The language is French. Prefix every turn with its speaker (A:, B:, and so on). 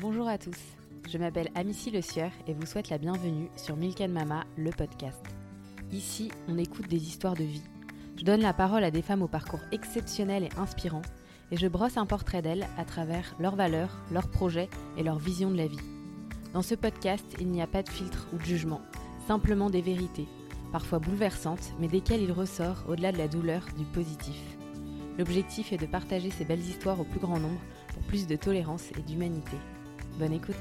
A: Bonjour à tous, je m'appelle Amici Le Sieur et vous souhaite la bienvenue sur Milk and Mama, le podcast. Ici, on écoute des histoires de vie. Je donne la parole à des femmes au parcours exceptionnel et inspirant et je brosse un portrait d'elles à travers leurs valeurs, leurs projets et leur vision de la vie. Dans ce podcast, il n'y a pas de filtre ou de jugement, simplement des vérités, parfois bouleversantes, mais desquelles il ressort, au-delà de la douleur, du positif. L'objectif est de partager ces belles histoires au plus grand nombre pour plus de tolérance et d'humanité. Bonne écoute